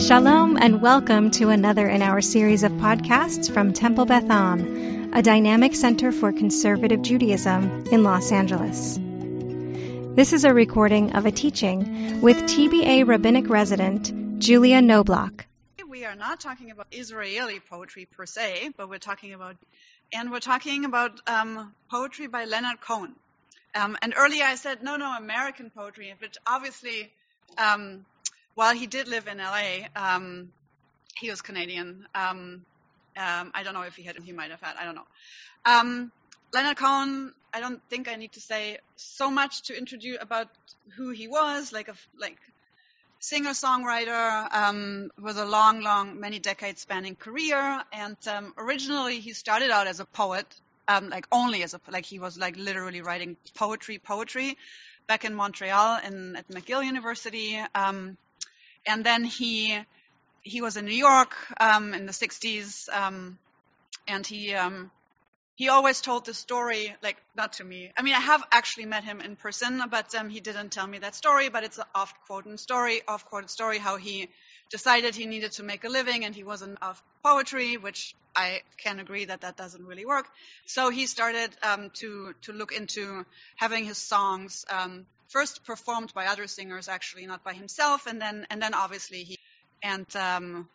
Shalom and welcome to another in our series of podcasts from Temple Beth Am, a dynamic center for conservative Judaism in Los Angeles. This is a recording of a teaching with TBA rabbinic resident Julia Knobloch. We are not talking about Israeli poetry per se, but we're talking about, and we're talking about um, poetry by Leonard Cohen. Um, and earlier I said, no, no, American poetry, which obviously um, while he did live in LA, um, he was Canadian. Um, um, I don't know if he had, he might have had, I don't know. Um, Leonard Cohen, I don't think I need to say so much to introduce about who he was, like a like singer songwriter um, with a long, long, many decades spanning career. And um, originally, he started out as a poet, like only as a like he was like literally writing poetry, poetry, back in Montreal in at McGill University. Um, and then he he was in New York um, in the 60s, um, and he um, he always told the story, like not to me. I mean, I have actually met him in person, but um, he didn't tell me that story. But it's an oft-quoted story, oft-quoted story, how he decided he needed to make a living, and he wasn't of poetry, which I can agree that that doesn't really work. So he started um, to to look into having his songs um, first performed by other singers, actually, not by himself, and then and then obviously he and um,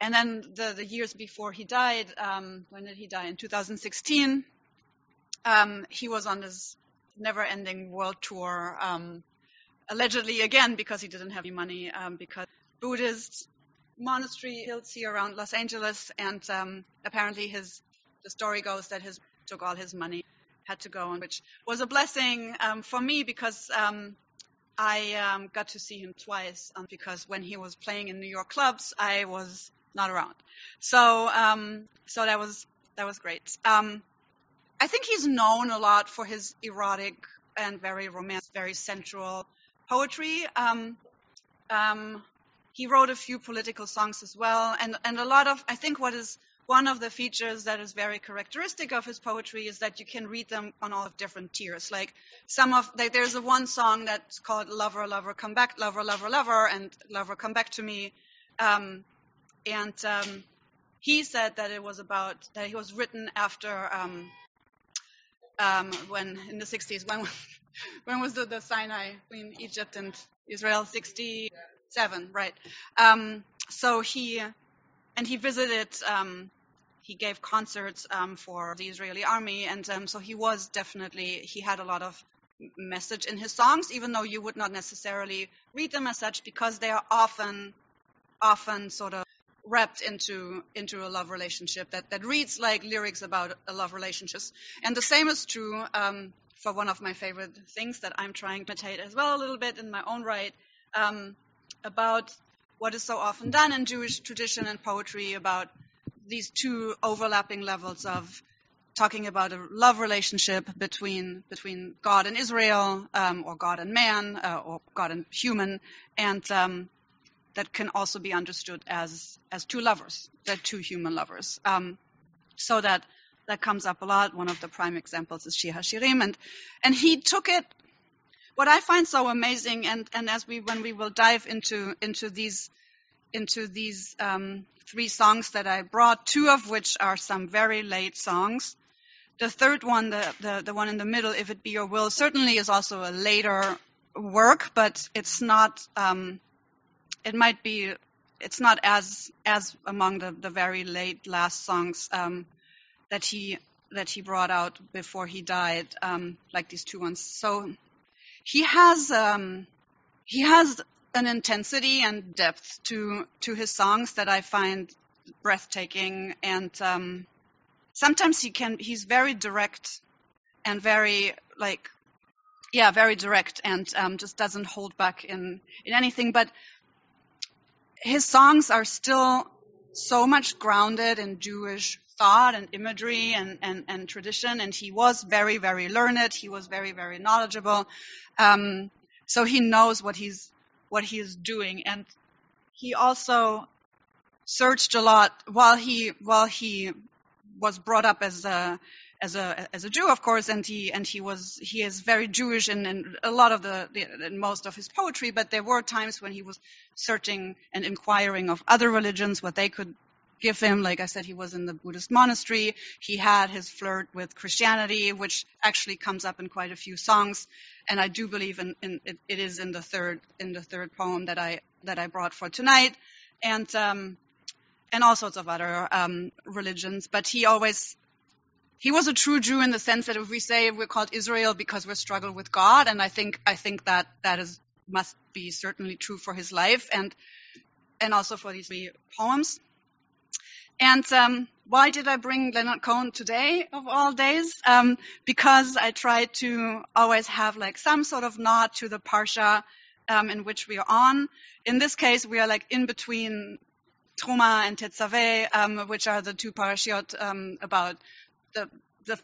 and then the, the years before he died, um, when did he die? In 2016, um, he was on this never-ending world tour, um, allegedly again because he didn't have any money, because Buddhist monastery hills here around Los Angeles, and um, apparently his the story goes that his took all his money had to go, and which was a blessing um, for me because um, I um, got to see him twice. Um, because when he was playing in New York clubs, I was not around. So um, so that was that was great. Um, I think he's known a lot for his erotic and very romantic, very sensual poetry. He wrote a few political songs as well, and and a lot of I think what is one of the features that is very characteristic of his poetry is that you can read them on all of different tiers. Like some of like there's a one song that's called "Lover, Lover, Come Back," "Lover, Lover, Lover," and "Lover, Come Back to Me," um, and um, he said that it was about that he was written after um, um when in the 60s when when was the, the Sinai between Egypt and Israel 67 right um, so he and he visited um, he gave concerts um, for the Israeli army, and um, so he was definitely he had a lot of message in his songs, even though you would not necessarily read them as such because they are often often sort of wrapped into into a love relationship that that reads like lyrics about a love relationships. And the same is true um, for one of my favorite things that I'm trying to imitate as well a little bit in my own right um, about what is so often done in Jewish tradition and poetry about these two overlapping levels of talking about a love relationship between between God and Israel, um, or God and man, uh, or God and human, and um, that can also be understood as as two lovers, that two human lovers. Um, so that that comes up a lot. One of the prime examples is Shir HaShirim, and and he took it. What I find so amazing, and and as we when we will dive into into these into these um, three songs that I brought, two of which are some very late songs. The third one, the, the, the one in the middle, If It Be Your Will, certainly is also a later work, but it's not, um, it might be, it's not as, as among the, the very late last songs um, that he that he brought out before he died, um, like these two ones. So he has um, he has an intensity and depth to to his songs that I find breathtaking. And um, sometimes he can he's very direct and very like yeah very direct and um, just doesn't hold back in in anything. But his songs are still so much grounded in Jewish thought and imagery and, and, and tradition. And he was very, very learned. He was very, very knowledgeable. Um, so he knows what he's what he is doing. And he also searched a lot while he while he was brought up as a as a as a Jew, of course, and he and he was he is very Jewish in, in a lot of the, the in most of his poetry. But there were times when he was searching and inquiring of other religions what they could give him. Like I said, he was in the Buddhist monastery. He had his flirt with Christianity, which actually comes up in quite a few songs. And I do believe in, in it, it is in the third in the third poem that I that I brought for tonight, and um, and all sorts of other um, religions. But he always he was a true Jew in the sense that if we say we're called Israel because we struggle with God, and I think I think that that is must be certainly true for his life and and also for these three poems. And um, why did I bring Leonard Cohen today of all days? Um, because I try to always have like some sort of nod to the parsha um, in which we are on. In this case, we are like in between Truma and Tetzaveh, um, which are the two parashiot um, about the the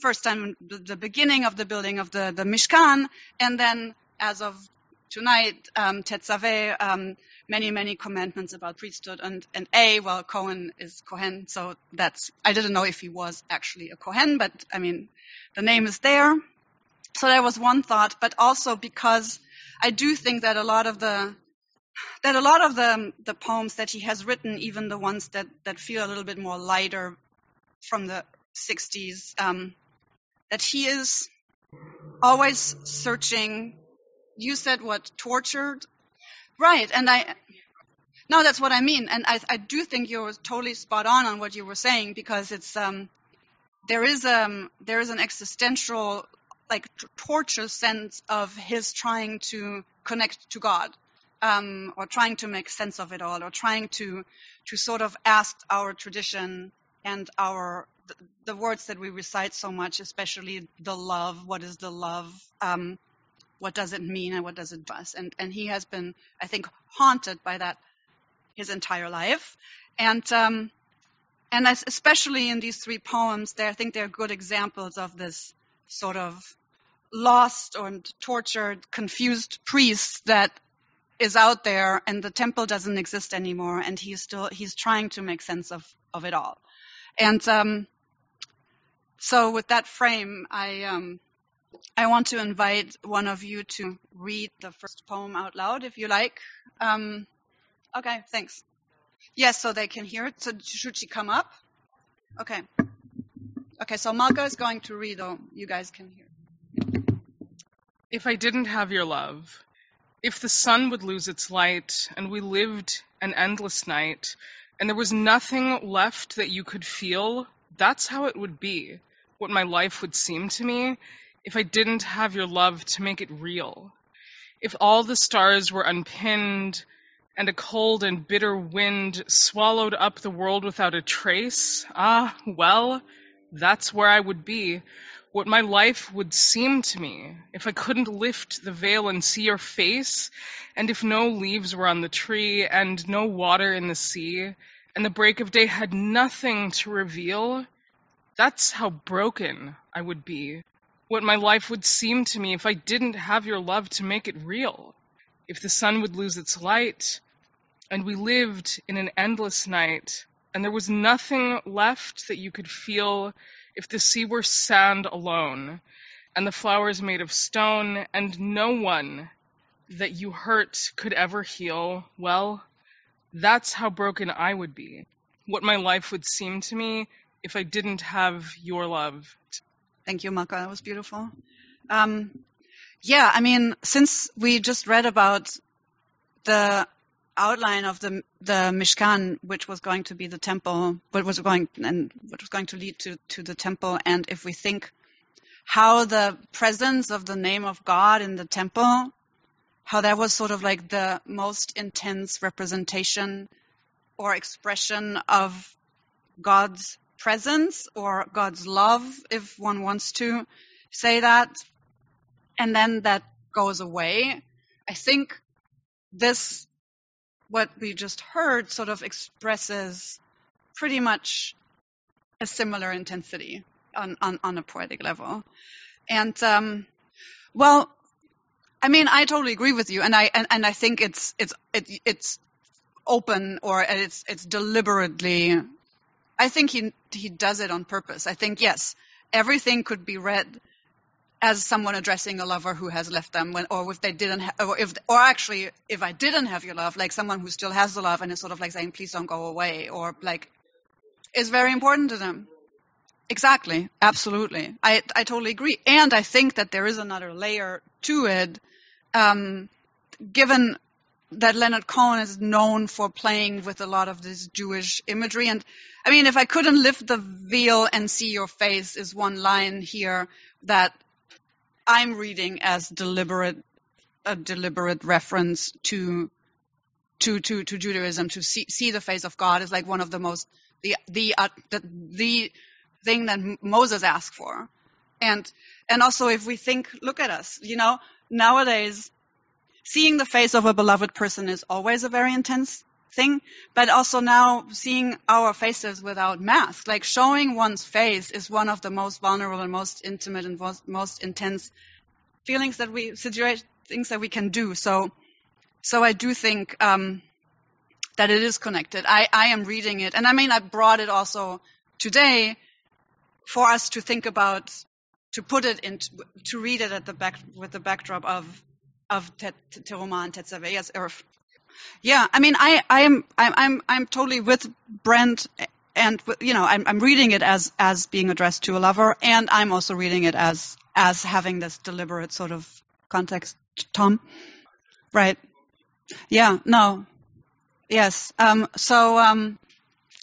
first time the, the, beginning of the building of the the Mishkan, and then as of tonight, um, Tetzaveh, um, many, many commandments about priesthood. And, and A, well, Cohen is Kohen, so that's, I didn't know if he was actually a Kohen, but I mean, the name is there. So that was one thought, but also because I do think that a lot of the, that a lot of the, the poems that he has written, even the ones that, that feel a little bit more lighter from the 60s, um, that he is always searching you said what tortured right and i no that's what i mean and i i do think you're totally spot on on what you were saying because it's um there is um there is an existential like t- torture sense of his trying to connect to god um, or trying to make sense of it all, or trying to to sort of ask our tradition and our the, the words that we recite so much, especially the love. What is the love? Um, what does it mean and what does it us? And and he has been, I think, haunted by that his entire life, and um, and especially in these three poems, there I think they're good examples of this sort of lost or tortured, confused priest that is out there, and the temple doesn't exist anymore, and he's still he's trying to make sense of of it all, and um, so with that frame, I um, I want to invite one of you to read the first poem out loud, if you like. Um, okay, thanks. Yes, so they can hear it. So should she come up? Okay. Okay, so Malka is going to read, or you guys can hear. If I didn't have your love, if the sun would lose its light, and we lived an endless night, and there was nothing left that you could feel, that's how it would be, what my life would seem to me, if I didn't have your love to make it real, if all the stars were unpinned and a cold and bitter wind swallowed up the world without a trace, ah, well, that's where I would be, what my life would seem to me if I couldn't lift the veil and see your face, and if no leaves were on the tree and no water in the sea, and the break of day had nothing to reveal. That's how broken I would be what my life would seem to me if I didn't have your love to make it real. If the sun would lose its light, and we lived in an endless night, and there was nothing left that you could feel if the sea were sand alone, and the flowers made of stone, and no one that you hurt could ever heal, well, that's how broken I would be. What my life would seem to me if I didn't have your love Thank you, Malka. That was beautiful. Um, yeah, I mean, since we just read about the outline of the the Mishkan, which was going to be the temple, what was going and what was going to lead to to the temple, and if we think how the presence of the name of God in the temple, how that was sort of like the most intense representation or expression of God's presence or God's love, if one wants to say that, and then that goes away. I think this, what we just heard, sort of expresses pretty much a similar intensity on, on, on a poetic level. And, um, well, I mean, I totally agree with you, and I and, and I think it's it's it, it's open or it's it's deliberately I think he he does it on purpose. I think yes, everything could be read as someone addressing a lover who has left them when, or if they didn't, ha- or if, or actually, if I didn't have your love, like someone who still has the love and is sort of like saying, please don't go away, or like, is very important to them. Exactly. Absolutely. I, I totally agree. And I think that there is another layer to it, um, given that Leonard Cohen is known for playing with a lot of this Jewish imagery. And I mean, if I couldn't lift the veil and see your face is one line here that I'm reading as deliberate, a deliberate reference to, to, to, to Judaism, to see, see the face of God is like one of the most, the, the, uh, the, the thing that Moses asked for. And, and also if we think, look at us, you know, nowadays, seeing the face of a beloved person is always a very intense thing, but also now seeing our faces without masks, like showing one's face is one of the most vulnerable and most intimate and most, intense feelings that we, situation, things that we can do. So, so I do think, um, that it is connected. I, I am reading it. And I mean, I brought it also today for us to think about, to put it in, to read it at the back, with the backdrop of, of. Yes, Earth. Yeah, I mean, I, I am, I'm, I'm, I'm totally with Brent, and you know, I'm, I'm reading it as as being addressed to a lover, and I'm also reading it as as having this deliberate sort of context. Tom, right? Yeah, no, yes. Um, so, um,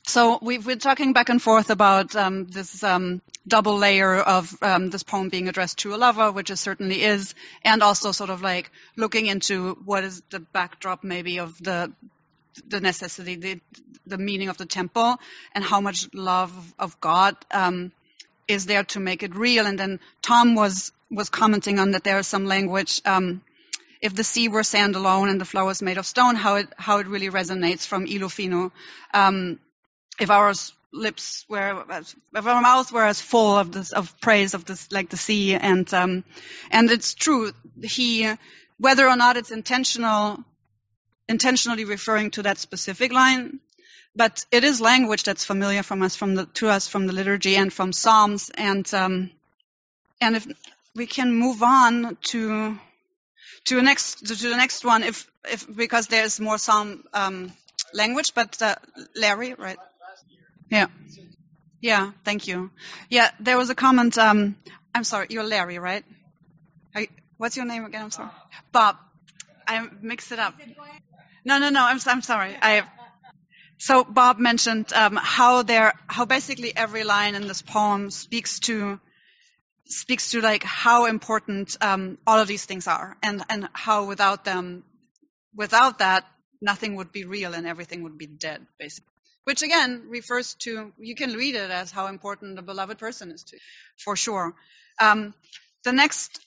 so we've been talking back and forth about um, this um, double layer of um, this poem being addressed to a lover, which it certainly is, and also sort of like looking into what is the backdrop maybe of the the necessity, the the meaning of the temple, and how much love of God um, is there to make it real. And then Tom was was commenting on that there is some language. Um, if the sea were sand alone and the floor was made of stone, how it how it really resonates from Ilu Finu. Um, if our lips were, if our mouths were as full of this, of praise of this, like the sea, and um, and it's true. He, whether or not it's intentional, intentionally referring to that specific line, but it is language that's familiar from us, from the to us from the liturgy and from Psalms, and um, and if we can move on to to the next to the next one, if if because there's more Psalm um, language, but uh, Larry, right? Yeah. Yeah, thank you. Yeah, there was a comment. Um, I'm sorry, you're Larry, right? I, what's your name again? I'm sorry. Bob. I mixed it up. No, no, no. I'm, I'm sorry. I. So Bob mentioned um, how there, how basically every line in this poem speaks to, speaks to like how important um, all of these things are, and and how without them, without that, nothing would be real and everything would be dead, basically which again refers to you can read it as how important a beloved person is to you, for sure. Um, the next,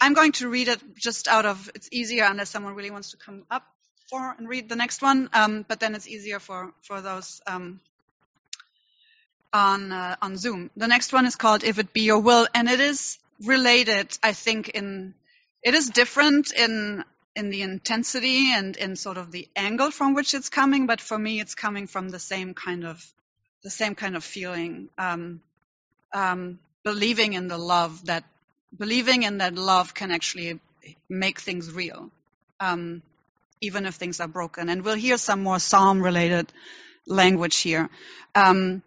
I'm going to read it just out of it's easier unless someone really wants to come up for and read the next one, um, but then it's easier for for those um, on uh, on Zoom. The next one is called "If It Be Your Will," and it is related, I think, in it is different in in the intensity and in sort of the angle from which it's coming, but for me, it's coming from the same kind of the same kind of feeling, um, um, believing in the love that believing in that love can actually make things real, um, even if things are broken. And we'll hear some more psalm-related language here. Um,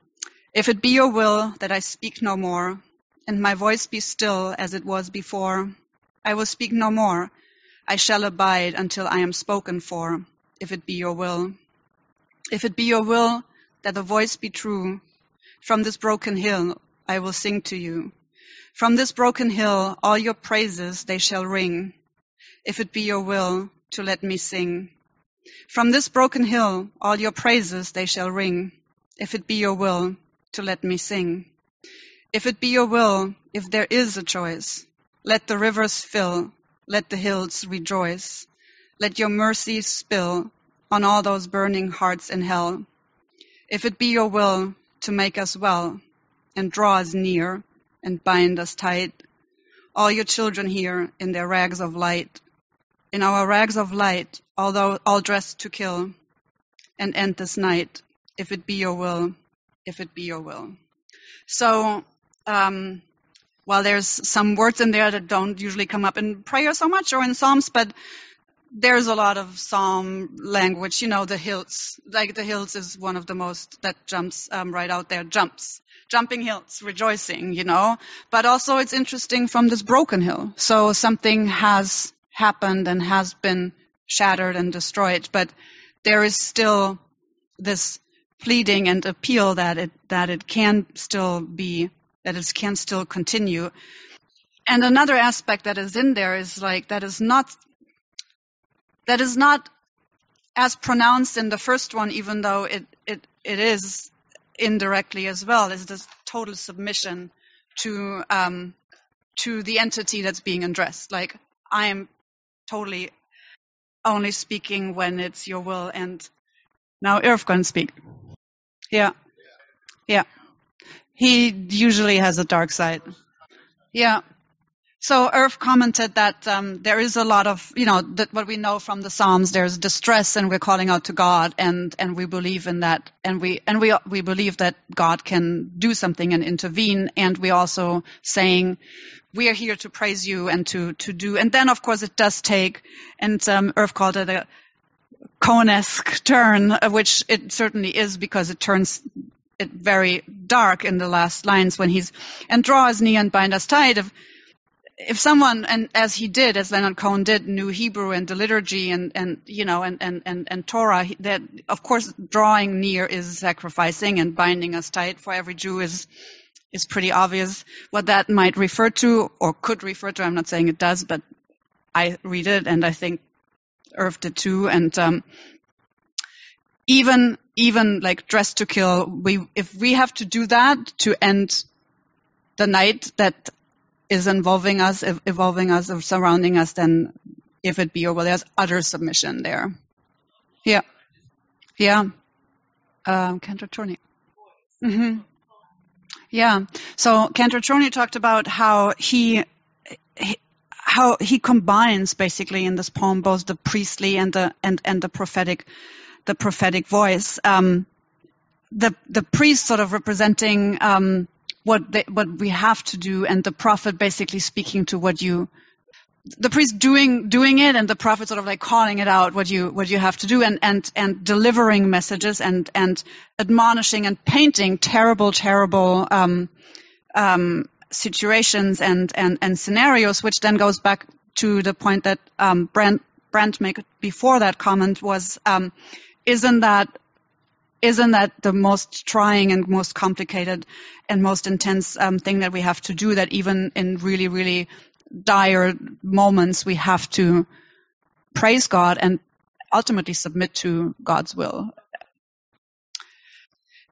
if it be your will that I speak no more, and my voice be still as it was before, I will speak no more I shall abide until I am spoken for, if it be your will. If it be your will that the voice be true, from this broken hill I will sing to you. From this broken hill all your praises they shall ring, if it be your will to let me sing. From this broken hill all your praises they shall ring, if it be your will to let me sing. If it be your will, if there is a choice, let the rivers fill let the hills rejoice. Let your mercy spill on all those burning hearts in hell. If it be your will to make us well and draw us near and bind us tight, all your children here in their rags of light, in our rags of light, although all dressed to kill, and end this night, if it be your will, if it be your will. So, um, while there's some words in there that don't usually come up in prayer so much or in psalms, but there's a lot of psalm language. You know, the hills, like the hills is one of the most that jumps um, right out there. Jumps, jumping hills, rejoicing. You know, but also it's interesting from this broken hill. So something has happened and has been shattered and destroyed, but there is still this pleading and appeal that it that it can still be that it can still continue. And another aspect that is in there is like that is not that is not as pronounced in the first one, even though it it, it is indirectly as well, is this total submission to um, to the entity that's being addressed. Like I am totally only speaking when it's your will, and now Irv can speak. Yeah, yeah. He usually has a dark side. Yeah. So Irv commented that um, there is a lot of, you know, that what we know from the Psalms. There's distress, and we're calling out to God, and and we believe in that, and we and we we believe that God can do something and intervene, and we also saying we are here to praise you and to to do. And then of course it does take, and um, Irv called it a Cohen-esque turn, uh, which it certainly is because it turns it very dark in the last lines when he's and draw his knee and bind us tight. If if someone and as he did, as Leonard Cohen did, knew Hebrew and the liturgy and and you know and and and, and Torah, that of course drawing near is sacrificing and binding us tight. For every Jew is is pretty obvious what that might refer to or could refer to. I'm not saying it does, but I read it and I think Irv did too. And um, even even like dress to kill, we if we have to do that to end the night that is involving us, evolving us, or surrounding us, then if it be over, there's utter submission there. Yeah, yeah. Um, Cantor Chorny. Mm-hmm. Yeah. So Cantor Chorny talked about how he, he how he combines basically in this poem both the priestly and the and and the prophetic the prophetic voice. Um, the the priest sort of representing um, what they, what we have to do, and the prophet basically speaking to what you the priest doing doing it and the prophet sort of like calling it out what you what you have to do and and and delivering messages and and admonishing and painting terrible terrible um, um, situations and and and scenarios which then goes back to the point that um, Brent Brent made before that comment was um, isn't that isn't that the most trying and most complicated and most intense um, thing that we have to do that even in really really dire moments, we have to praise God and ultimately submit to God's will.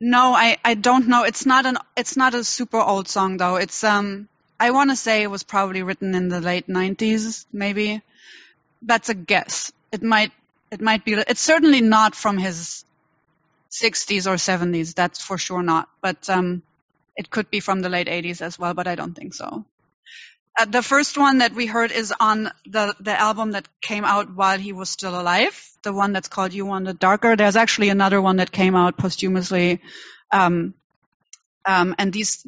No, I, I don't know. It's not an it's not a super old song though. It's um I want to say it was probably written in the late 90s maybe. That's a guess. It might it might be it's certainly not from his 60s or 70s. That's for sure not. But um it could be from the late 80s as well, but I don't think so. Uh, the first one that we heard is on the, the album that came out while he was still alive, the one that's called You Want It Darker. There's actually another one that came out posthumously. Um, um, and these,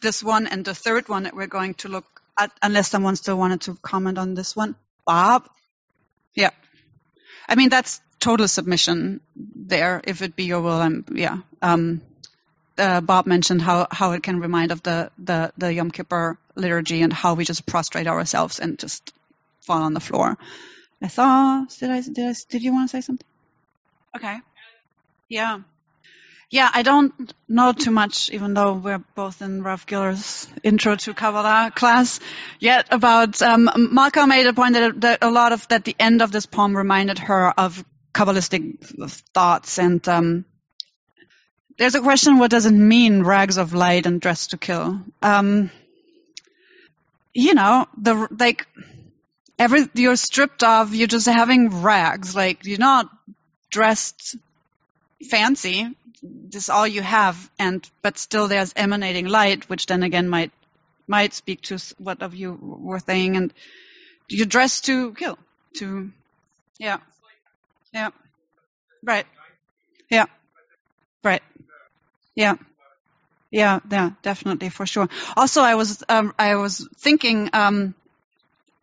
this one and the third one that we're going to look at, unless someone still wanted to comment on this one. Bob? Yeah. I mean, that's total submission there, if it be your will. I'm, yeah. Um, uh, Bob mentioned how, how it can remind of the, the, the Yom Kippur liturgy and how we just prostrate ourselves and just fall on the floor. I saw, did I, did I, did you want to say something? Okay. Yeah. Yeah, I don't know too much, even though we're both in Rav Giller's intro to Kabbalah class, yet about, um, Malka made a point that, that a lot of, that the end of this poem reminded her of Kabbalistic thoughts and, um, there's a question: What does it mean, rags of light and dress to kill? Um, you know, the like every you're stripped of. You're just having rags. Like you're not dressed fancy. This is all you have, and but still there's emanating light, which then again might might speak to what of you were saying, and you dress to kill. To yeah, yeah, right, yeah, right. Yeah. Yeah, yeah, definitely for sure. Also, I was um, I was thinking um,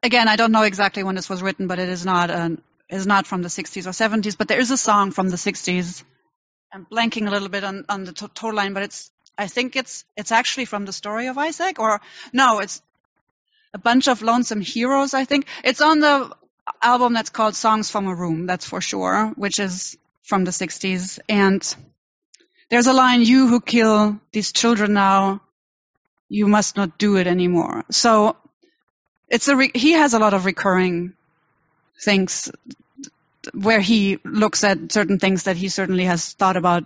again. I don't know exactly when this was written, but it is not an, is not from the 60s or 70s. But there is a song from the 60s. I'm blanking a little bit on on the total line, but it's I think it's it's actually from the story of Isaac, or no, it's a bunch of lonesome heroes. I think it's on the album that's called Songs from a Room. That's for sure, which is from the 60s, and there's a line, you who kill these children now, you must not do it anymore. So it's a, re- he has a lot of recurring things where he looks at certain things that he certainly has thought about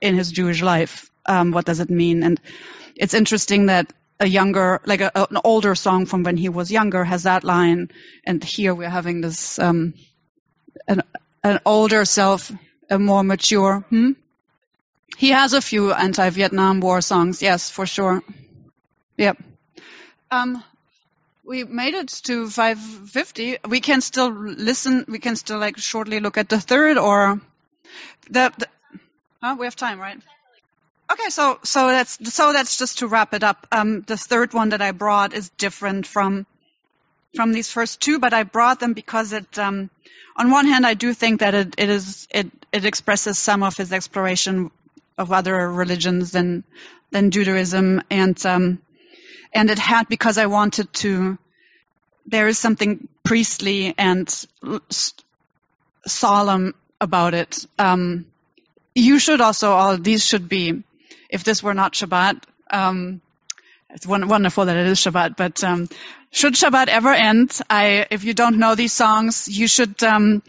in his Jewish life. Um, what does it mean? And it's interesting that a younger, like a, an older song from when he was younger has that line, and here we're having this um, an, an older self, a more mature. Hmm? He has a few anti-Vietnam War songs, yes, for sure. Yep. Um, we made it to 550. We can still listen. We can still like shortly look at the third or the huh? We have time, right? Okay, so so that's so that's just to wrap it up. Um, the third one that I brought is different from from these first two, but I brought them because it. Um, on one hand, I do think that it, it is it it expresses some of his exploration of other religions than than Judaism, and um, and it had because I wanted to. There is something priestly and solemn about it. Um, you should also all these should be, if this were not Shabbat. Um, it's wonderful that it is Shabbat, but um, should Shabbat ever end, I if you don't know these songs, you should um,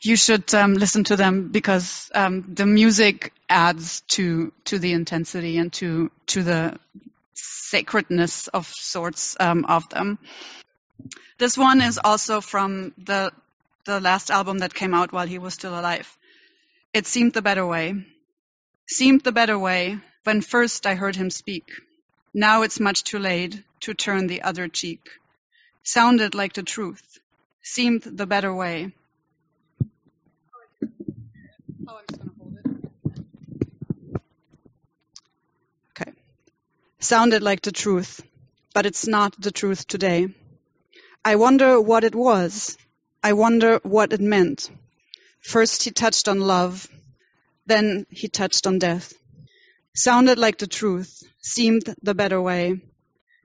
you should um, listen to them because um, the music adds to to the intensity and to to the sacredness of sorts um, of them. This one is also from the the last album that came out while he was still alive. It seemed the better way. Seemed the better way when first I heard him speak. Now it's much too late to turn the other cheek. Sounded like the truth. Seemed the better way Oh, I'm just going to hold it. Okay. Sounded like the truth, but it's not the truth today. I wonder what it was. I wonder what it meant. First he touched on love, then he touched on death. Sounded like the truth, seemed the better way.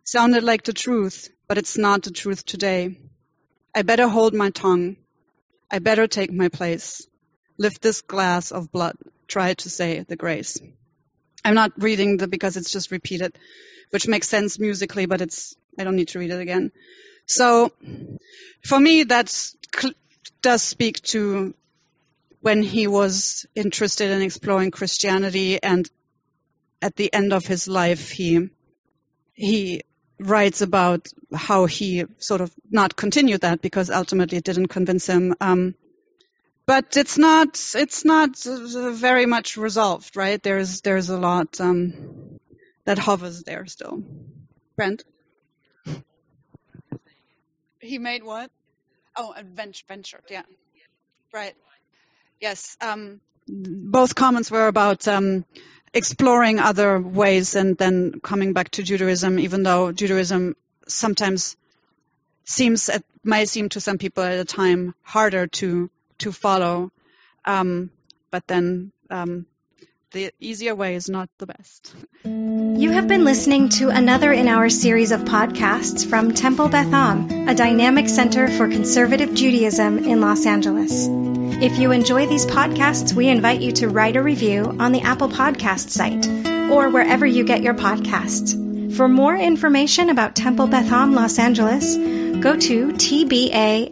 Sounded like the truth, but it's not the truth today. I better hold my tongue. I better take my place lift this glass of blood, try to say the grace. I'm not reading the because it's just repeated, which makes sense musically, but it's I don't need to read it again. So for me, that does speak to when he was interested in exploring Christianity, and at the end of his life, he he writes about how he sort of not continued that because ultimately it didn't convince him. Um, but it's not it's not very much resolved, right? There's there's a lot um, that hovers there still. Brent, he made what? Oh, adventure, venture, yeah, right. Yes, um, both comments were about um, exploring other ways and then coming back to Judaism, even though Judaism sometimes seems, it might seem to some people at a time harder to to follow. Um, but then um, the easier way is not the best. You have been listening to another in our series of podcasts from Temple Beth Am, a dynamic center for conservative Judaism in Los Angeles. If you enjoy these podcasts, we invite you to write a review on the Apple Podcast site or wherever you get your podcasts. For more information about Temple Beth Am Los Angeles, go to tbala.org.